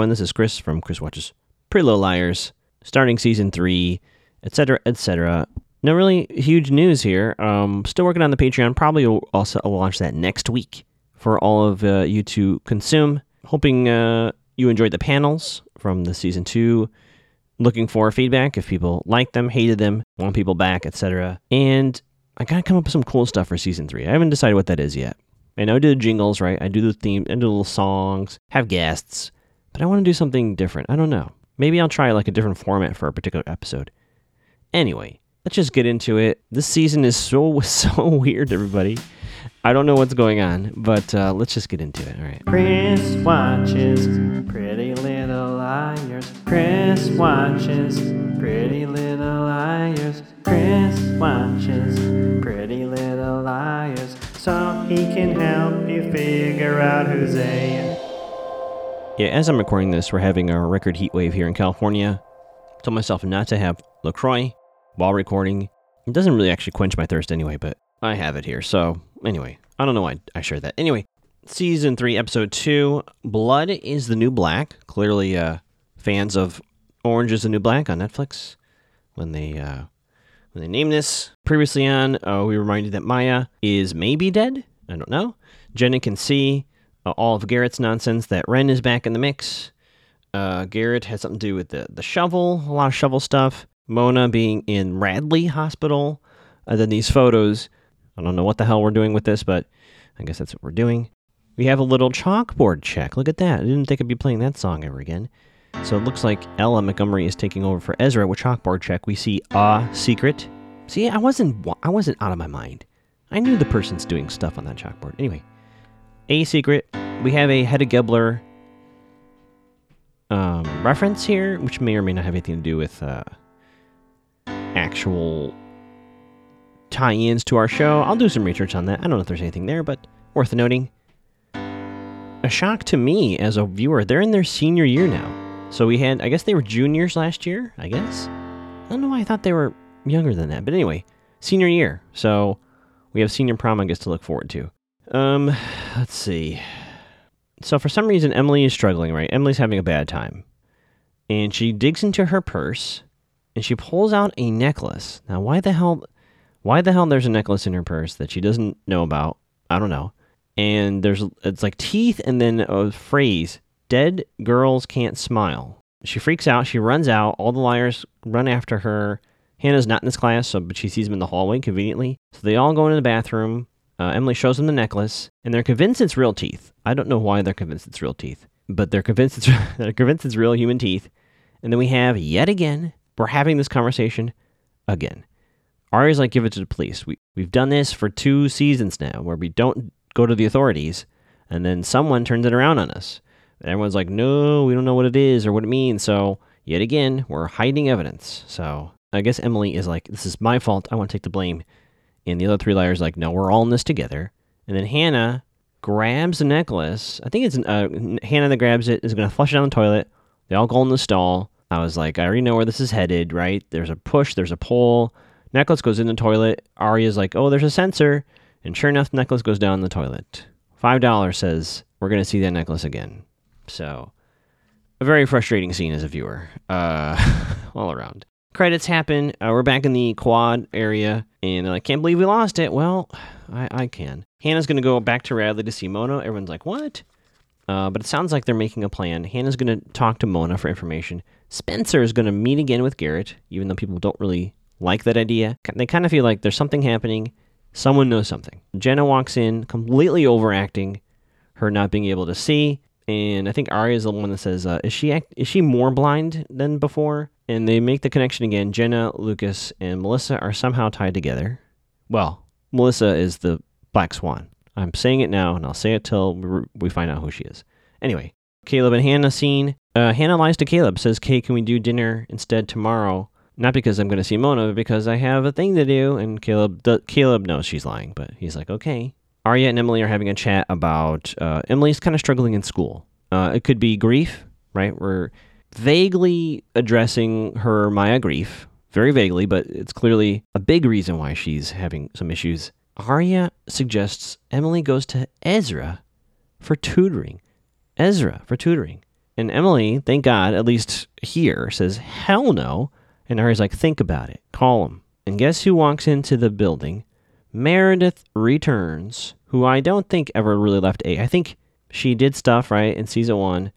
everyone. This is Chris from Chris Watches Pretty Little Liars, starting season three, etc., etc. No really huge news here. Um, still working on the Patreon. Probably also launch that next week for all of uh, you to consume. Hoping uh, you enjoyed the panels from the season two. Looking for feedback if people liked them, hated them, want people back, etc. And I gotta come up with some cool stuff for season three. I haven't decided what that is yet. I know I do the jingles, right? I do the theme, I do little songs, have guests, but I want to do something different. I don't know. Maybe I'll try like a different format for a particular episode. Anyway, let's just get into it. This season is so so weird, everybody. I don't know what's going on, but uh, let's just get into it. All right. Chris watches Pretty Little Liars. Chris watches Pretty Little Liars. Chris watches Pretty Little Liars. So he can help you figure out who's A. Yeah, as I'm recording this, we're having a record heat wave here in California. Told myself not to have LaCroix while recording. It doesn't really actually quench my thirst anyway, but I have it here. So, anyway, I don't know why I shared that. Anyway, season 3, episode 2 Blood is the New Black. Clearly, uh, fans of Orange is the New Black on Netflix when they. Uh, when they named this previously on, uh, we reminded that Maya is maybe dead. I don't know. Jenna can see uh, all of Garrett's nonsense that Wren is back in the mix. Uh, Garrett has something to do with the, the shovel, a lot of shovel stuff. Mona being in Radley Hospital. And then these photos. I don't know what the hell we're doing with this, but I guess that's what we're doing. We have a little chalkboard check. Look at that. I didn't think I'd be playing that song ever again. So it looks like Ella Montgomery is taking over for Ezra with chalkboard check. We see a secret. See, I wasn't I wasn't out of my mind. I knew the person's doing stuff on that chalkboard. Anyway, a secret. We have a Hedda Gabler um, reference here, which may or may not have anything to do with uh, actual tie-ins to our show. I'll do some research on that. I don't know if there's anything there, but worth noting. A shock to me as a viewer. They're in their senior year now. So we had, I guess they were juniors last year, I guess. I don't know why I thought they were younger than that. But anyway, senior year. So we have senior prom, I guess, to look forward to. Um, let's see. So for some reason, Emily is struggling, right? Emily's having a bad time. And she digs into her purse and she pulls out a necklace. Now, why the hell, why the hell there's a necklace in her purse that she doesn't know about? I don't know. And there's, it's like teeth and then a phrase Dead girls can't smile. She freaks out. She runs out. All the liars run after her. Hannah's not in this class, so but she sees them in the hallway conveniently. So they all go into the bathroom. Uh, Emily shows them the necklace, and they're convinced it's real teeth. I don't know why they're convinced it's real teeth, but they're convinced it's they're convinced it's real human teeth. And then we have yet again, we're having this conversation again. Ari's like, give it to the police. We we've done this for two seasons now, where we don't go to the authorities, and then someone turns it around on us. And everyone's like, no, we don't know what it is or what it means. So, yet again, we're hiding evidence. So, I guess Emily is like, this is my fault. I want to take the blame. And the other three liars like, no, we're all in this together. And then Hannah grabs the necklace. I think it's uh, Hannah that grabs it is going to flush it down the toilet. They all go in the stall. I was like, I already know where this is headed, right? There's a push, there's a pull. Necklace goes in the toilet. Aria's like, oh, there's a sensor. And sure enough, the necklace goes down the toilet. $5 says, we're going to see that necklace again. So, a very frustrating scene as a viewer, uh, all around. Credits happen. Uh, we're back in the quad area, and I can't believe we lost it. Well, I, I can. Hannah's going to go back to Radley to see Mona. Everyone's like, what? Uh, but it sounds like they're making a plan. Hannah's going to talk to Mona for information. Spencer is going to meet again with Garrett, even though people don't really like that idea. They kind of feel like there's something happening. Someone knows something. Jenna walks in, completely overacting her not being able to see and I think Aria is the one that says, uh, "Is she act- is she more blind than before?" And they make the connection again. Jenna, Lucas, and Melissa are somehow tied together. Well, Melissa is the Black Swan. I'm saying it now, and I'll say it till we find out who she is. Anyway, Caleb and Hannah scene. Uh, Hannah lies to Caleb, says, "Kay, can we do dinner instead tomorrow?" Not because I'm going to see Mona, but because I have a thing to do. And Caleb, Caleb knows she's lying, but he's like, "Okay." Aria and Emily are having a chat about uh, Emily's kind of struggling in school. Uh, it could be grief, right? We're vaguely addressing her Maya grief, very vaguely, but it's clearly a big reason why she's having some issues. Aria suggests Emily goes to Ezra for tutoring. Ezra for tutoring. And Emily, thank God, at least here, says, hell no. And Aria's like, think about it. Call him. And guess who walks into the building? Meredith returns, who I don't think ever really left A. I think she did stuff, right, in season one.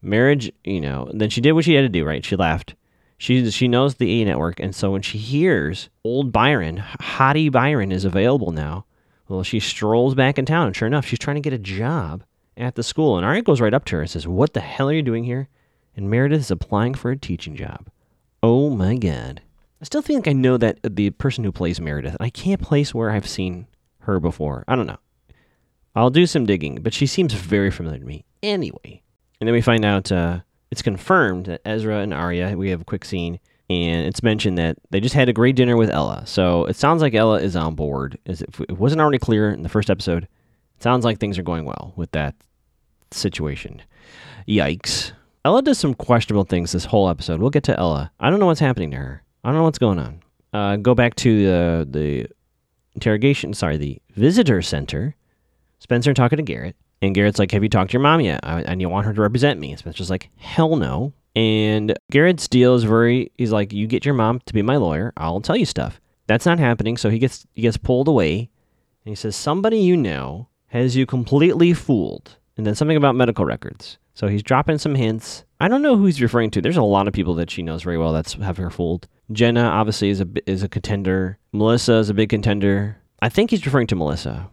Marriage, you know, then she did what she had to do, right? She left. She, she knows the A network. And so when she hears old Byron, Hottie Byron, is available now, well, she strolls back in town. And sure enough, she's trying to get a job at the school. And Aria goes right up to her and says, What the hell are you doing here? And Meredith is applying for a teaching job. Oh my God. I still think I know that the person who plays Meredith. I can't place where I've seen her before. I don't know. I'll do some digging, but she seems very familiar to me. Anyway. And then we find out uh, it's confirmed that Ezra and Aria, we have a quick scene, and it's mentioned that they just had a great dinner with Ella. So it sounds like Ella is on board. As if it wasn't already clear in the first episode, it sounds like things are going well with that situation. Yikes. Ella does some questionable things this whole episode. We'll get to Ella. I don't know what's happening to her. I don't know what's going on. Uh, go back to the the interrogation. Sorry, the visitor center. Spencer talking to Garrett, and Garrett's like, "Have you talked to your mom yet? I, and you want her to represent me?" And Spencer's like, "Hell no." And Garrett's deal is very. He's like, "You get your mom to be my lawyer. I'll tell you stuff." That's not happening. So he gets he gets pulled away, and he says, "Somebody you know has you completely fooled." And then something about medical records. So he's dropping some hints. I don't know who he's referring to. There's a lot of people that she knows very well that's have her fooled. Jenna obviously is a is a contender. Melissa is a big contender. I think he's referring to Melissa.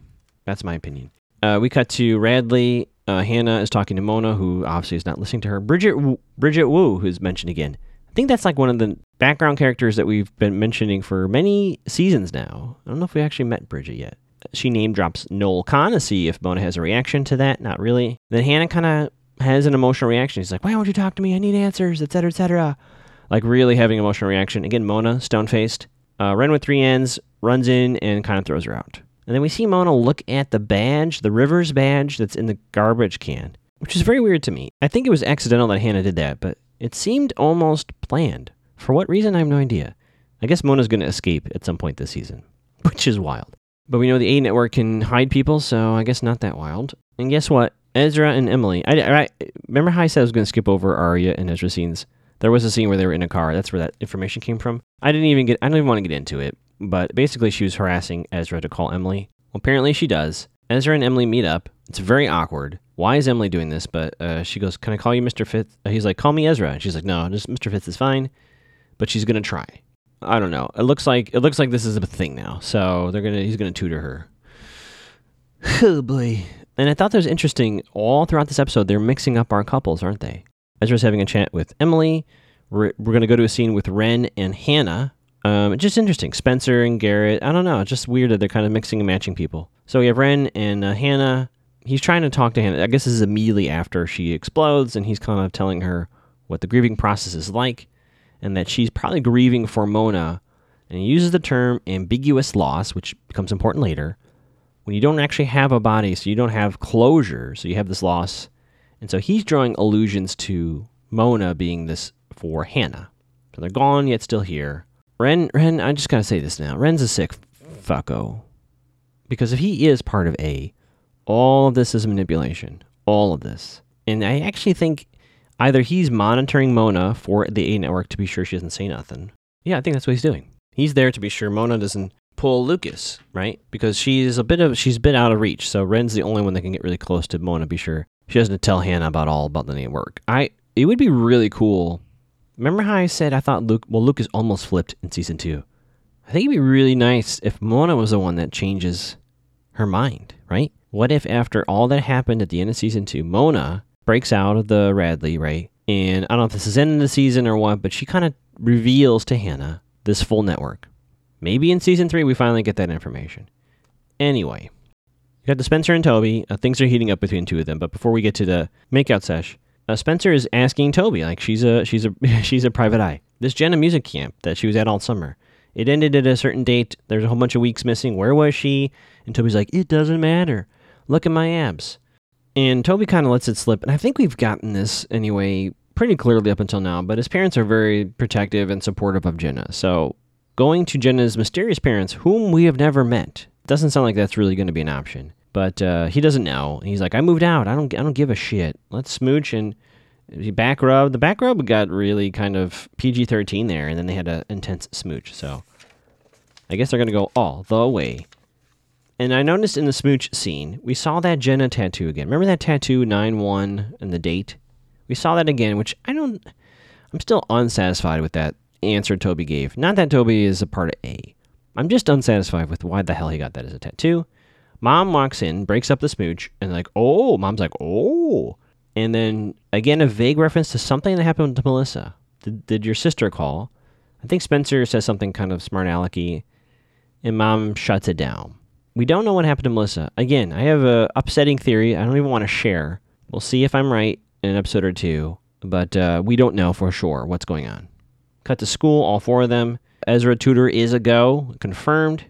That's my opinion. Uh, we cut to Radley. Uh, Hannah is talking to Mona, who obviously is not listening to her. Bridget Bridget Wu, who's mentioned again. I think that's like one of the background characters that we've been mentioning for many seasons now. I don't know if we actually met Bridget yet. She name drops Noel Khan to see if Mona has a reaction to that. Not really. Then Hannah kind of has an emotional reaction. She's like, "Why won't you talk to me? I need answers, etc., etc." Like really having emotional reaction. Again, Mona, stone faced. Uh, Wren with three ends runs in and kind of throws her out. And then we see Mona look at the badge, the Rivers badge that's in the garbage can, which is very weird to me. I think it was accidental that Hannah did that, but it seemed almost planned. For what reason, I have no idea. I guess Mona's going to escape at some point this season, which is wild. But we know the A network can hide people, so I guess not that wild. And guess what? Ezra and Emily. I, I remember how I said I was going to skip over Aria and Ezra scenes. There was a scene where they were in a car. That's where that information came from. I didn't even get. I don't even want to get into it. But basically, she was harassing Ezra to call Emily. Well, apparently she does. Ezra and Emily meet up. It's very awkward. Why is Emily doing this? But uh, she goes, "Can I call you Mr. Fitz?" He's like, "Call me Ezra." And she's like, "No, just Mr. Fitz is fine." But she's gonna try. I don't know. It looks like it looks like this is a thing now. So they're gonna he's gonna tutor her. Oh boy. And I thought that was interesting. All throughout this episode, they're mixing up our couples, aren't they? Ezra's having a chat with Emily. We're, we're going to go to a scene with Wren and Hannah. Um, just interesting. Spencer and Garrett. I don't know. It's just weird that they're kind of mixing and matching people. So we have Wren and uh, Hannah. He's trying to talk to Hannah. I guess this is immediately after she explodes, and he's kind of telling her what the grieving process is like, and that she's probably grieving for Mona. And he uses the term ambiguous loss, which becomes important later when you don't actually have a body, so you don't have closure, so you have this loss. And so he's drawing allusions to Mona being this for Hannah. So they're gone, yet still here. Wren, Wren, I just gotta say this now. Wren's a sick fucko. Because if he is part of A, all of this is manipulation. All of this. And I actually think either he's monitoring Mona for the A network to be sure she doesn't say nothing. Yeah, I think that's what he's doing. He's there to be sure Mona doesn't pull Lucas, right? Because she's a bit of she's bit out of reach. So Wren's the only one that can get really close to Mona. Be sure she has to tell Hannah about all about the network. I it would be really cool. Remember how I said I thought Luke well Lucas almost flipped in season two. I think it'd be really nice if Mona was the one that changes her mind, right? What if after all that happened at the end of season two, Mona breaks out of the Radley, right? And I don't know if this is end of the season or what, but she kind of reveals to Hannah this full network. Maybe in season three we finally get that information. Anyway, you got the Spencer and Toby. Uh, things are heating up between two of them. But before we get to the makeout sesh, uh, Spencer is asking Toby like she's a she's a she's a private eye. This Jenna music camp that she was at all summer. It ended at a certain date. There's a whole bunch of weeks missing. Where was she? And Toby's like, it doesn't matter. Look at my abs. And Toby kind of lets it slip. And I think we've gotten this anyway pretty clearly up until now. But his parents are very protective and supportive of Jenna. So going to Jenna's mysterious parents, whom we have never met. Doesn't sound like that's really going to be an option. But uh, he doesn't know. He's like, I moved out. I don't. I don't give a shit. Let's smooch and back rub. The back rub got really kind of PG 13 there, and then they had an intense smooch. So I guess they're going to go all the way. And I noticed in the smooch scene, we saw that Jenna tattoo again. Remember that tattoo 9 1 and the date? We saw that again, which I don't. I'm still unsatisfied with that answer Toby gave. Not that Toby is a part of A. I'm just unsatisfied with why the hell he got that as a tattoo. Mom walks in, breaks up the smooch, and like, oh, mom's like, oh. And then again, a vague reference to something that happened to Melissa. Did, did your sister call? I think Spencer says something kind of smart alecky, and mom shuts it down. We don't know what happened to Melissa. Again, I have a upsetting theory. I don't even want to share. We'll see if I'm right in an episode or two, but uh, we don't know for sure what's going on. Cut to school, all four of them. Ezra tutor is a go, confirmed.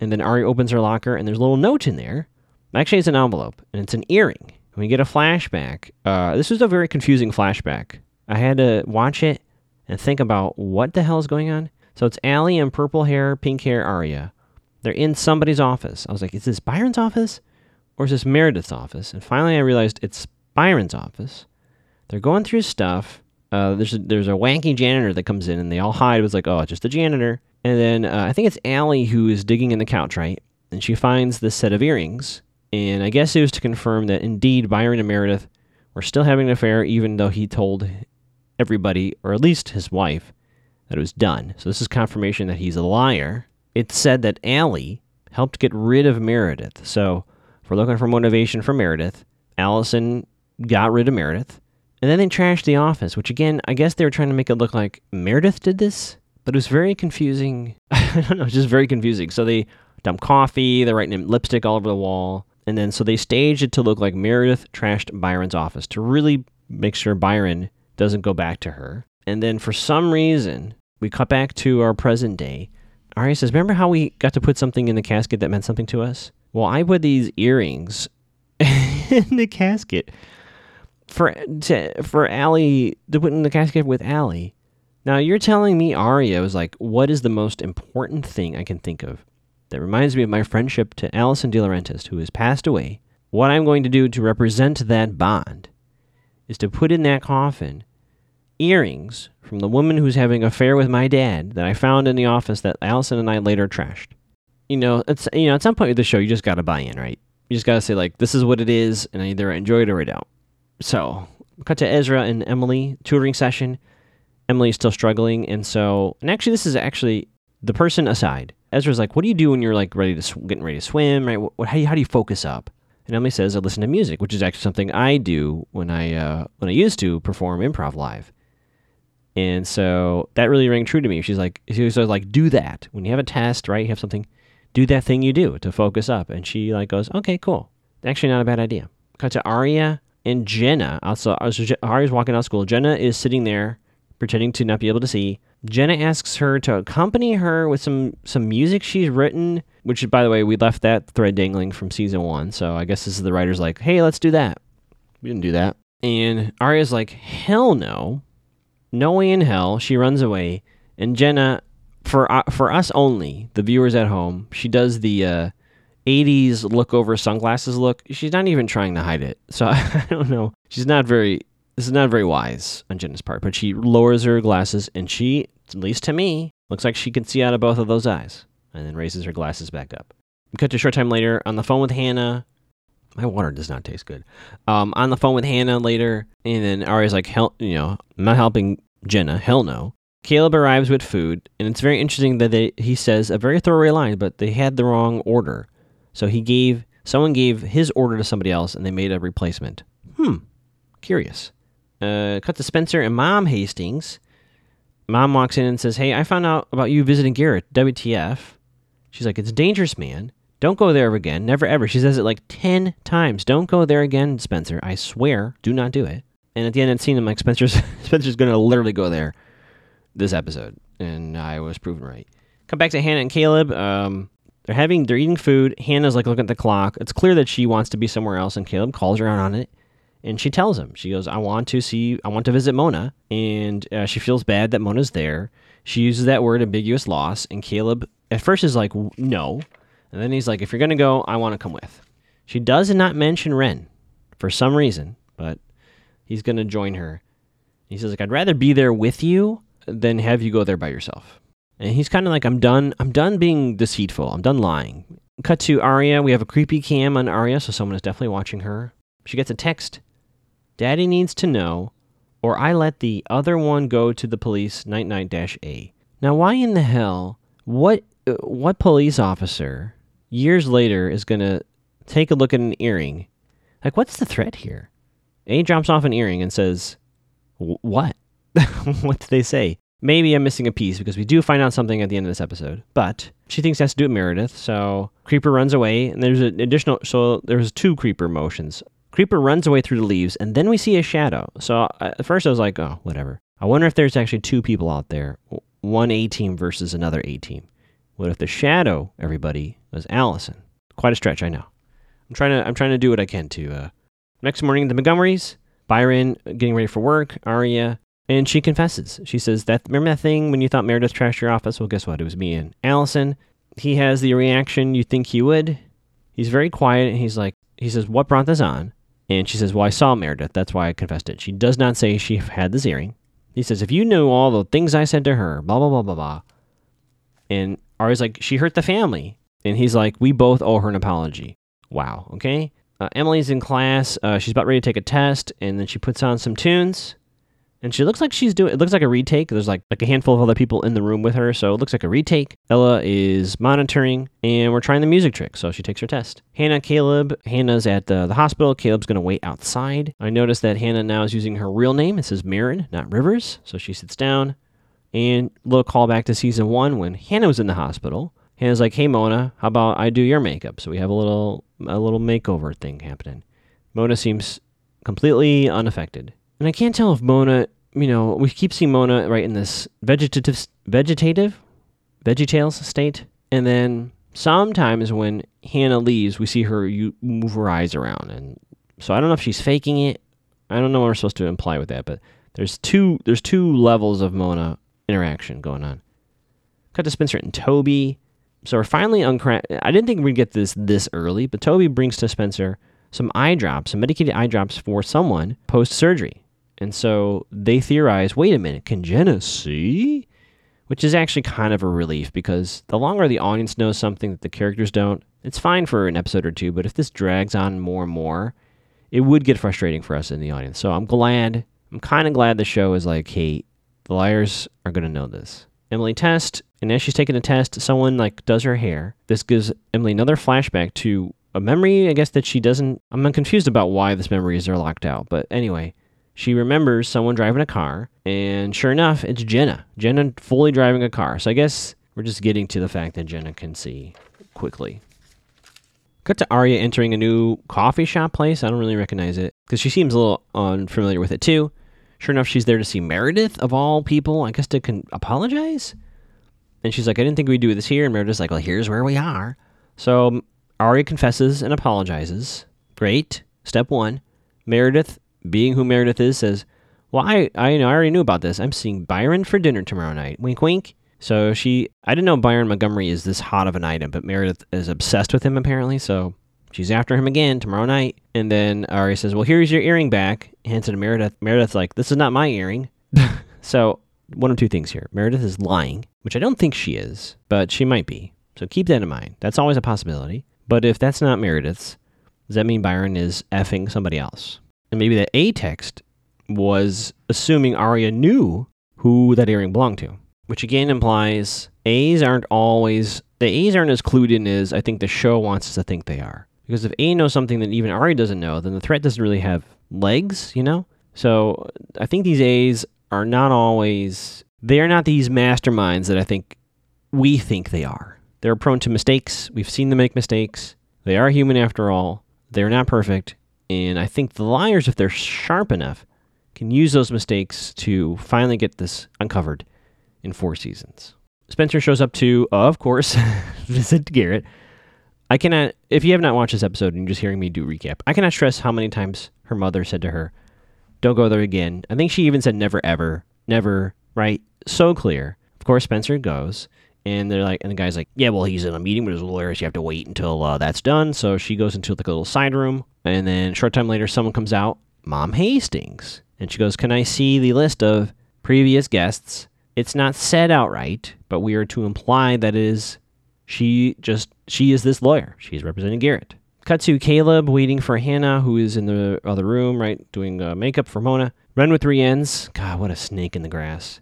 And then Ari opens her locker, and there's a little note in there. Actually, it's an envelope, and it's an earring. And we get a flashback. Uh, this was a very confusing flashback. I had to watch it and think about what the hell is going on. So it's Ali and purple hair, pink hair Aria. They're in somebody's office. I was like, is this Byron's office or is this Meredith's office? And finally, I realized it's Byron's office. They're going through stuff. Uh, there's a, there's a wanky janitor that comes in, and they all hide. It was like, oh, just a janitor. And then uh, I think it's Ali who is digging in the couch, right? And she finds this set of earrings. And I guess it was to confirm that indeed Byron and Meredith were still having an affair, even though he told everybody, or at least his wife, that it was done. So this is confirmation that he's a liar. It said that Ali helped get rid of Meredith. So if we're looking for motivation for Meredith, Allison got rid of Meredith. And then they trashed the office, which again, I guess they were trying to make it look like Meredith did this, but it was very confusing. I don't know, just very confusing. So they dump coffee, they're writing lipstick all over the wall. And then so they staged it to look like Meredith trashed Byron's office to really make sure Byron doesn't go back to her. And then for some reason, we cut back to our present day. Aria says, Remember how we got to put something in the casket that meant something to us? Well, I put these earrings in the casket for to, for Ali to put in the casket with Ali. Now you're telling me Aria was like, what is the most important thing I can think of that reminds me of my friendship to Allison DiLaurentis, who has passed away? What I'm going to do to represent that bond is to put in that coffin earrings from the woman who's having an affair with my dad that I found in the office that Allison and I later trashed. You know, it's you know, at some point with the show, you just got to buy in, right? You just got to say like, this is what it is, and I either enjoy it or I don't. So, cut to Ezra and Emily tutoring session. Emily is still struggling, and so, and actually, this is actually the person aside. Ezra's like, "What do you do when you're like ready to sw- getting ready to swim? Right? What, how, how do you focus up?" And Emily says, "I listen to music, which is actually something I do when I uh, when I used to perform improv live." And so that really rang true to me. She's like, she was like, "Do that when you have a test, right? You have something, do that thing you do to focus up." And she like goes, "Okay, cool. Actually, not a bad idea." Cut to Aria and Jenna. Also, Aria's walking out of school. Jenna is sitting there, pretending to not be able to see. Jenna asks her to accompany her with some some music she's written. Which, by the way, we left that thread dangling from season one. So I guess this is the writer's like, "Hey, let's do that." We didn't do that. And Aria's like, "Hell no, no way in hell." She runs away. And Jenna, for uh, for us only, the viewers at home, she does the. Uh, 80s look over sunglasses look. She's not even trying to hide it. So I don't know. She's not very, this is not very wise on Jenna's part, but she lowers her glasses and she, at least to me, looks like she can see out of both of those eyes and then raises her glasses back up. We cut to a short time later on the phone with Hannah. My water does not taste good. Um, on the phone with Hannah later, and then Aria's like, hell, you know, I'm not helping Jenna. Hell no. Caleb arrives with food, and it's very interesting that they, he says a very throwaway line, but they had the wrong order. So he gave someone gave his order to somebody else, and they made a replacement. Hmm, curious. Uh, cut to Spencer and Mom Hastings. Mom walks in and says, "Hey, I found out about you visiting Garrett. WTF?" She's like, "It's dangerous, man. Don't go there again. Never ever." She says it like ten times. Don't go there again, Spencer. I swear, do not do it. And at the end of the scene, I'm like, Spencer's Spencer's gonna literally go there this episode, and I was proven right. Come back to Hannah and Caleb. Um, they're having, they're eating food. Hannah's like looking at the clock. It's clear that she wants to be somewhere else, and Caleb calls her out on it. And she tells him, she goes, I want to see, I want to visit Mona. And uh, she feels bad that Mona's there. She uses that word ambiguous loss. And Caleb at first is like, no. And then he's like, if you're going to go, I want to come with. She does not mention Wren for some reason, but He's going to join her. He says like I'd rather be there with you than have you go there by yourself. And he's kind of like I'm done I'm done being deceitful. I'm done lying. Cut to Aria. We have a creepy cam on Aria, so someone is definitely watching her. She gets a text. Daddy needs to know or I let the other one go to the police night night dash A. Now why in the hell what what police officer years later is going to take a look at an earring? Like what's the threat here? A drops off an earring and says, "What? what did they say?" Maybe I'm missing a piece because we do find out something at the end of this episode. But she thinks it has to do with Meredith, so Creeper runs away, and there's an additional. So there's two Creeper motions. Creeper runs away through the leaves, and then we see a shadow. So uh, at first I was like, oh, whatever. I wonder if there's actually two people out there, one A team versus another A team. What if the shadow, everybody, was Allison? Quite a stretch, I know. I'm trying to I'm trying to do what I can to. Uh... Next morning, the Montgomerys, Byron getting ready for work, Aria, and she confesses. She says that remember that thing when you thought Meredith trashed your office? Well, guess what? It was me and Allison. He has the reaction you think he would. He's very quiet and he's like, he says, "What brought this on?" And she says, "Well, I saw Meredith. That's why I confessed it." She does not say she had this earring. He says, "If you knew all the things I said to her, blah blah blah blah blah." And Aria's like, "She hurt the family," and he's like, "We both owe her an apology." Wow. Okay. Uh, Emily's in class. Uh, she's about ready to take a test, and then she puts on some tunes and she looks like she's doing. It looks like a retake. There's like like a handful of other people in the room with her, so it looks like a retake. Ella is monitoring, and we're trying the music trick. So she takes her test. Hannah, Caleb. Hannah's at the, the hospital. Caleb's gonna wait outside. I notice that Hannah now is using her real name. It says Marin, not Rivers. So she sits down, and little callback to season one when Hannah was in the hospital. Hannah's like, "Hey Mona, how about I do your makeup?" So we have a little a little makeover thing happening. Mona seems completely unaffected. And I can't tell if Mona you know, we keep seeing Mona right in this vegetative, vegetative, VeggieTales state, and then sometimes when Hannah leaves, we see her you move her eyes around, and so I don't know if she's faking it. I don't know what we're supposed to imply with that, but there's two there's two levels of Mona interaction going on. Cut to Spencer and Toby. So we're finally uncra- I didn't think we'd get this this early, but Toby brings to Spencer some eye drops, some medicated eye drops for someone post surgery. And so they theorize wait a minute, can Jenna see? Which is actually kind of a relief because the longer the audience knows something that the characters don't, it's fine for an episode or two, but if this drags on more and more, it would get frustrating for us in the audience. So I'm glad, I'm kind of glad the show is like, hey, the liars are going to know this. Emily test, and as she's taking a test, someone like does her hair. This gives Emily another flashback to a memory, I guess, that she doesn't. I'm confused about why this memories are locked out, but anyway, she remembers someone driving a car, and sure enough, it's Jenna. Jenna fully driving a car. So I guess we're just getting to the fact that Jenna can see quickly. Cut to Aria entering a new coffee shop place. I don't really recognize it because she seems a little unfamiliar with it too. Sure enough, she's there to see Meredith of all people. I guess to con- apologize. And she's like, I didn't think we'd do this here. And Meredith's like, Well, here's where we are. So um, Aria confesses and apologizes. Great. Step one. Meredith being who Meredith is, says, Well, I, I, I already knew about this. I'm seeing Byron for dinner tomorrow night. Wink, wink. So she, I didn't know Byron Montgomery is this hot of an item, but Meredith is obsessed with him apparently. So she's after him again tomorrow night. And then Ari says, Well, here's your earring back. Hands it to Meredith. Meredith's like, This is not my earring. so one of two things here. Meredith is lying, which I don't think she is, but she might be. So keep that in mind. That's always a possibility. But if that's not Meredith's, does that mean Byron is effing somebody else? And maybe the A text was assuming Aria knew who that earring belonged to, which again implies A's aren't always, the A's aren't as clued in as I think the show wants us to think they are. Because if A knows something that even Aria doesn't know, then the threat doesn't really have legs, you know? So I think these A's are not always, they are not these masterminds that I think we think they are. They're prone to mistakes. We've seen them make mistakes. They are human after all. They're not perfect. And I think the liars, if they're sharp enough, can use those mistakes to finally get this uncovered in four seasons. Spencer shows up to, of course, visit Garrett. I cannot, if you have not watched this episode and you're just hearing me do recap, I cannot stress how many times her mother said to her, Don't go there again. I think she even said never, ever, never, right? So clear. Of course, Spencer goes, and they're like, and the guy's like, Yeah, well, he's in a meeting with his lawyers. You have to wait until uh, that's done. So she goes into like a little side room and then a short time later, someone comes out Mom Hastings. And she goes, Can I see the list of previous guests? It's not said outright, but we are to imply that is she just she is this lawyer. She's representing Garrett. Cut to Caleb waiting for Hannah, who is in the other room, right, doing uh, makeup for Mona. Wren with three ends. God, what a snake in the grass.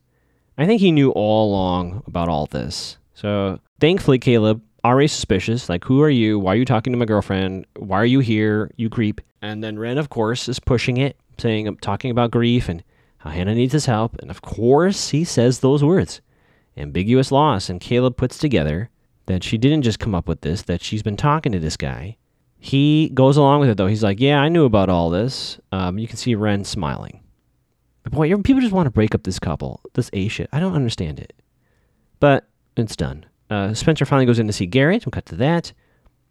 I think he knew all along about all this. So thankfully, Caleb, already suspicious, like, who are you? Why are you talking to my girlfriend? Why are you here? You creep. And then Wren, of course, is pushing it, saying, I'm talking about grief and how Hannah needs his help. And of course, he says those words ambiguous loss. And Caleb puts together that she didn't just come up with this, that she's been talking to this guy he goes along with it though. He's like, "Yeah, I knew about all this." Um, you can see Wren smiling. People just want to break up this couple. This A shit. I don't understand it. But it's done. Uh, Spencer finally goes in to see Garrett. We'll cut to that.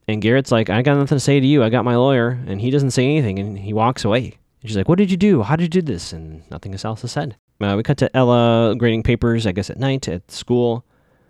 And Garrett's like, "I got nothing to say to you. I got my lawyer." And he doesn't say anything, and he walks away. And she's like, "What did you do? How did you do this?" And nothing else is said. Uh, we cut to Ella grading papers, I guess, at night at school.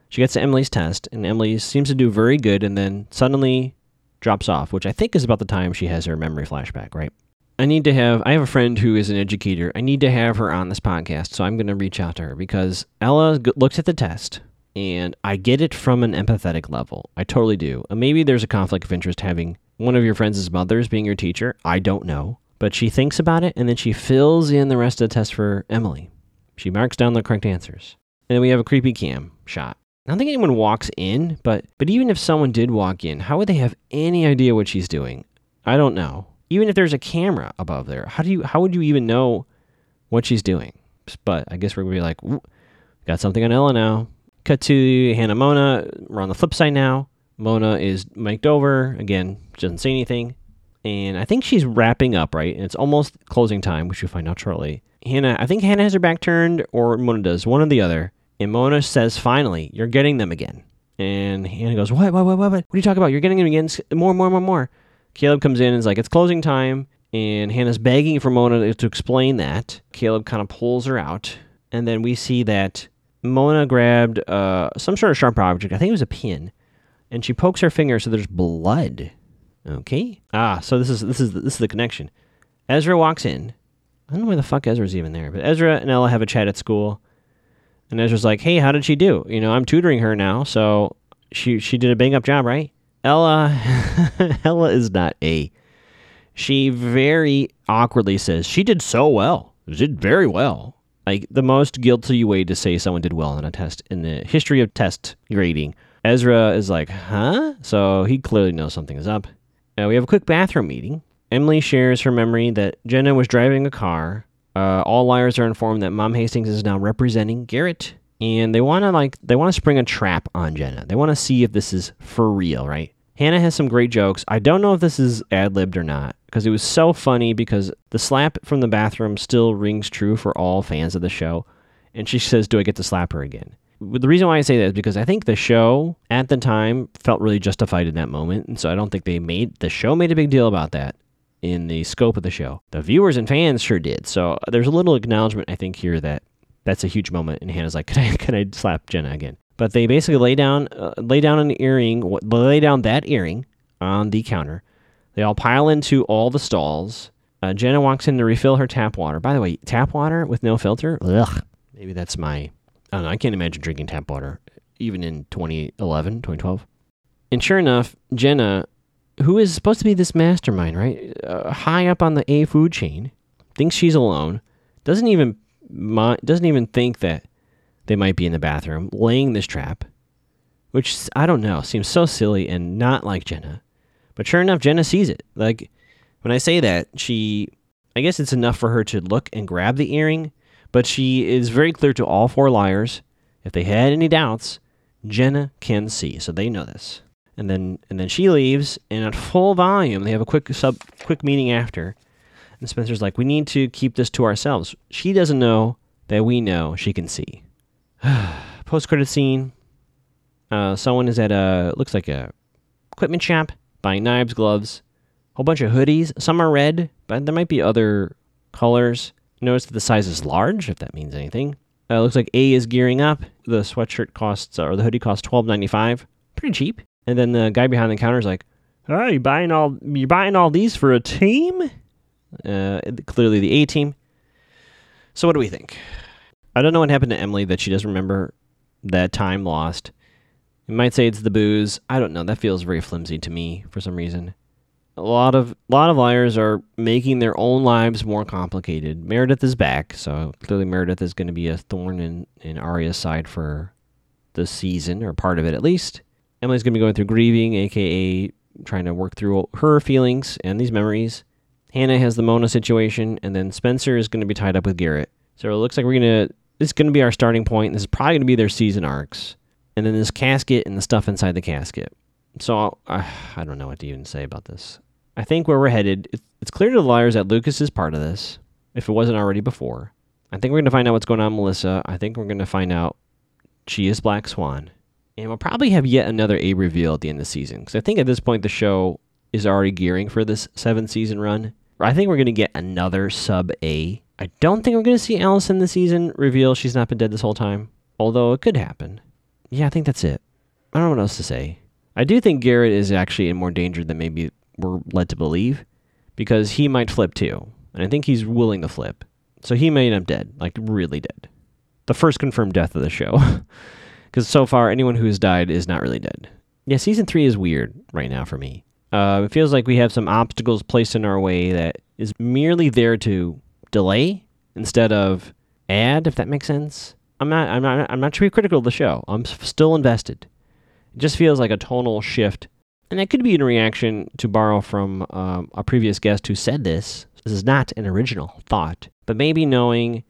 She gets to Emily's test, and Emily seems to do very good, and then suddenly drops off, which I think is about the time she has her memory flashback, right? I need to have, I have a friend who is an educator. I need to have her on this podcast, so I'm going to reach out to her because Ella looks at the test and I get it from an empathetic level. I totally do. Uh, maybe there's a conflict of interest having one of your friends' mothers being your teacher. I don't know. But she thinks about it and then she fills in the rest of the test for Emily. She marks down the correct answers. And then we have a creepy cam shot I don't think anyone walks in, but but even if someone did walk in, how would they have any idea what she's doing? I don't know. Even if there's a camera above there, how do you how would you even know what she's doing? But I guess we're gonna be like, got something on Ella now. Cut to Hannah Mona. We're on the flip side now. Mona is mic'd over again. She doesn't say anything, and I think she's wrapping up right. And it's almost closing time, which you'll find out shortly. Hannah, I think Hannah has her back turned, or Mona does, one or the other and Mona says, finally, you're getting them again. And Hannah goes, what, what, what, what, what? are you talking about? You're getting them again? More, more, more, more. Caleb comes in and is like, it's closing time. And Hannah's begging for Mona to explain that. Caleb kind of pulls her out. And then we see that Mona grabbed uh, some sort of sharp object. I think it was a pin. And she pokes her finger so there's blood. Okay. Ah, so this is this is this is the connection. Ezra walks in. I don't know why the fuck Ezra's even there, but Ezra and Ella have a chat at school. And Ezra's like, hey, how did she do? You know, I'm tutoring her now, so she she did a bang up job, right? Ella, Ella is not A. She very awkwardly says she did so well. She did very well. Like the most guilty way to say someone did well on a test in the history of test grading. Ezra is like, huh? So he clearly knows something is up. We have a quick bathroom meeting. Emily shares her memory that Jenna was driving a car uh, all liars are informed that Mom Hastings is now representing Garrett, and they want to like they want to spring a trap on Jenna. They want to see if this is for real, right? Hannah has some great jokes. I don't know if this is ad libbed or not because it was so funny because the slap from the bathroom still rings true for all fans of the show. And she says, "Do I get to slap her again?" The reason why I say that is because I think the show at the time felt really justified in that moment, and so I don't think they made the show made a big deal about that in the scope of the show. The viewers and fans sure did. So there's a little acknowledgement, I think, here that that's a huge moment. And Hannah's like, "Can I, can I slap Jenna again?" But they basically lay down, uh, lay down an earring, lay down that earring on the counter. They all pile into all the stalls. Uh, Jenna walks in to refill her tap water. By the way, tap water with no filter. Ugh. Maybe that's my. I don't know. I can't imagine drinking tap water, even in 2011, 2012. And sure enough, Jenna who is supposed to be this mastermind, right? Uh, high up on the A food chain, thinks she's alone, doesn't even doesn't even think that they might be in the bathroom laying this trap, which I don't know seems so silly and not like Jenna. But sure enough, Jenna sees it. Like when I say that, she, I guess it's enough for her to look and grab the earring, but she is very clear to all four liars. If they had any doubts, Jenna can see, so they know this and then and then she leaves and at full volume they have a quick sub quick meeting after and spencer's like we need to keep this to ourselves. She doesn't know that we know she can see. Post credit scene. Uh, someone is at a looks like a equipment shop buying knives gloves a whole bunch of hoodies. Some are red but there might be other colors. Notice that the size is large if that means anything. Uh, looks like a is gearing up. The sweatshirt costs or the hoodie costs 12.95 pretty cheap. And then the guy behind the counter is like, "Oh, you buying all you buying all these for a team?" Uh, clearly the A team. So what do we think? I don't know what happened to Emily that she doesn't remember that time lost. You might say it's the booze. I don't know. That feels very flimsy to me for some reason. A lot of lot of liars are making their own lives more complicated. Meredith is back, so clearly Meredith is going to be a thorn in in Aria's side for the season or part of it at least. Emily's going to be going through grieving, aka trying to work through her feelings and these memories. Hannah has the Mona situation, and then Spencer is going to be tied up with Garrett. So it looks like we're going to. This is going to be our starting point. This is probably going to be their season arcs, and then this casket and the stuff inside the casket. So uh, I don't know what to even say about this. I think where we're headed, it's clear to the liars that Lucas is part of this, if it wasn't already before. I think we're going to find out what's going on, Melissa. I think we're going to find out she is Black Swan. And we'll probably have yet another A reveal at the end of the season. Because I think at this point the show is already gearing for this seven season run. I think we're going to get another sub A. I don't think we're going to see Allison this season reveal she's not been dead this whole time. Although it could happen. Yeah, I think that's it. I don't know what else to say. I do think Garrett is actually in more danger than maybe we're led to believe. Because he might flip too. And I think he's willing to flip. So he may end up dead. Like really dead. The first confirmed death of the show. Because so far, anyone who has died is not really dead. Yeah, season three is weird right now for me. Uh, it feels like we have some obstacles placed in our way that is merely there to delay instead of add, if that makes sense. I'm not, I'm not, I'm not too critical of the show. I'm still invested. It just feels like a tonal shift, and that could be in reaction to borrow from um, a previous guest who said this. This is not an original thought, but maybe knowing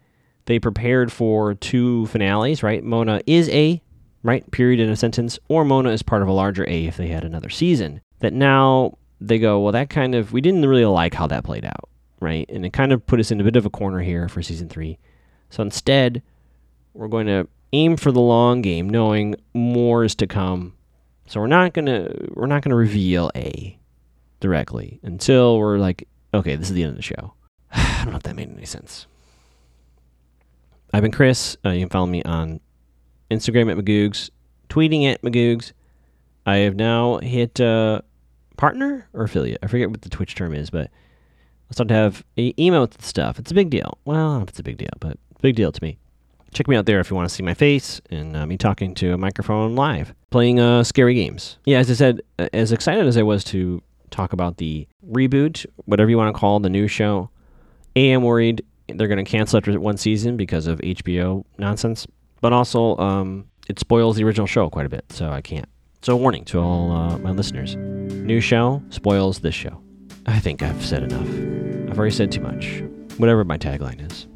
they prepared for two finales, right? Mona is a right period in a sentence, or Mona is part of a larger A if they had another season that now they go, well, that kind of, we didn't really like how that played out, right? And it kind of put us in a bit of a corner here for season three. So instead, we're going to aim for the long game, knowing more is to come. So we're not gonna we're not gonna reveal A directly until we're like, okay, this is the end of the show. I don't know if that made any sense. I've been Chris. Uh, you can follow me on Instagram at Magoogs, tweeting at Magoogs. I have now hit uh, partner or affiliate. I forget what the Twitch term is, but I start to have emote stuff. It's a big deal. Well, I don't know if it's a big deal, but big deal to me. Check me out there if you want to see my face and uh, me talking to a microphone live, playing uh, scary games. Yeah, as I said, as excited as I was to talk about the reboot, whatever you want to call the new show, I am worried they're going to cancel after one season because of HBO nonsense. But also, um, it spoils the original show quite a bit, so I can't. So, a warning to all uh, my listeners new show spoils this show. I think I've said enough. I've already said too much, whatever my tagline is.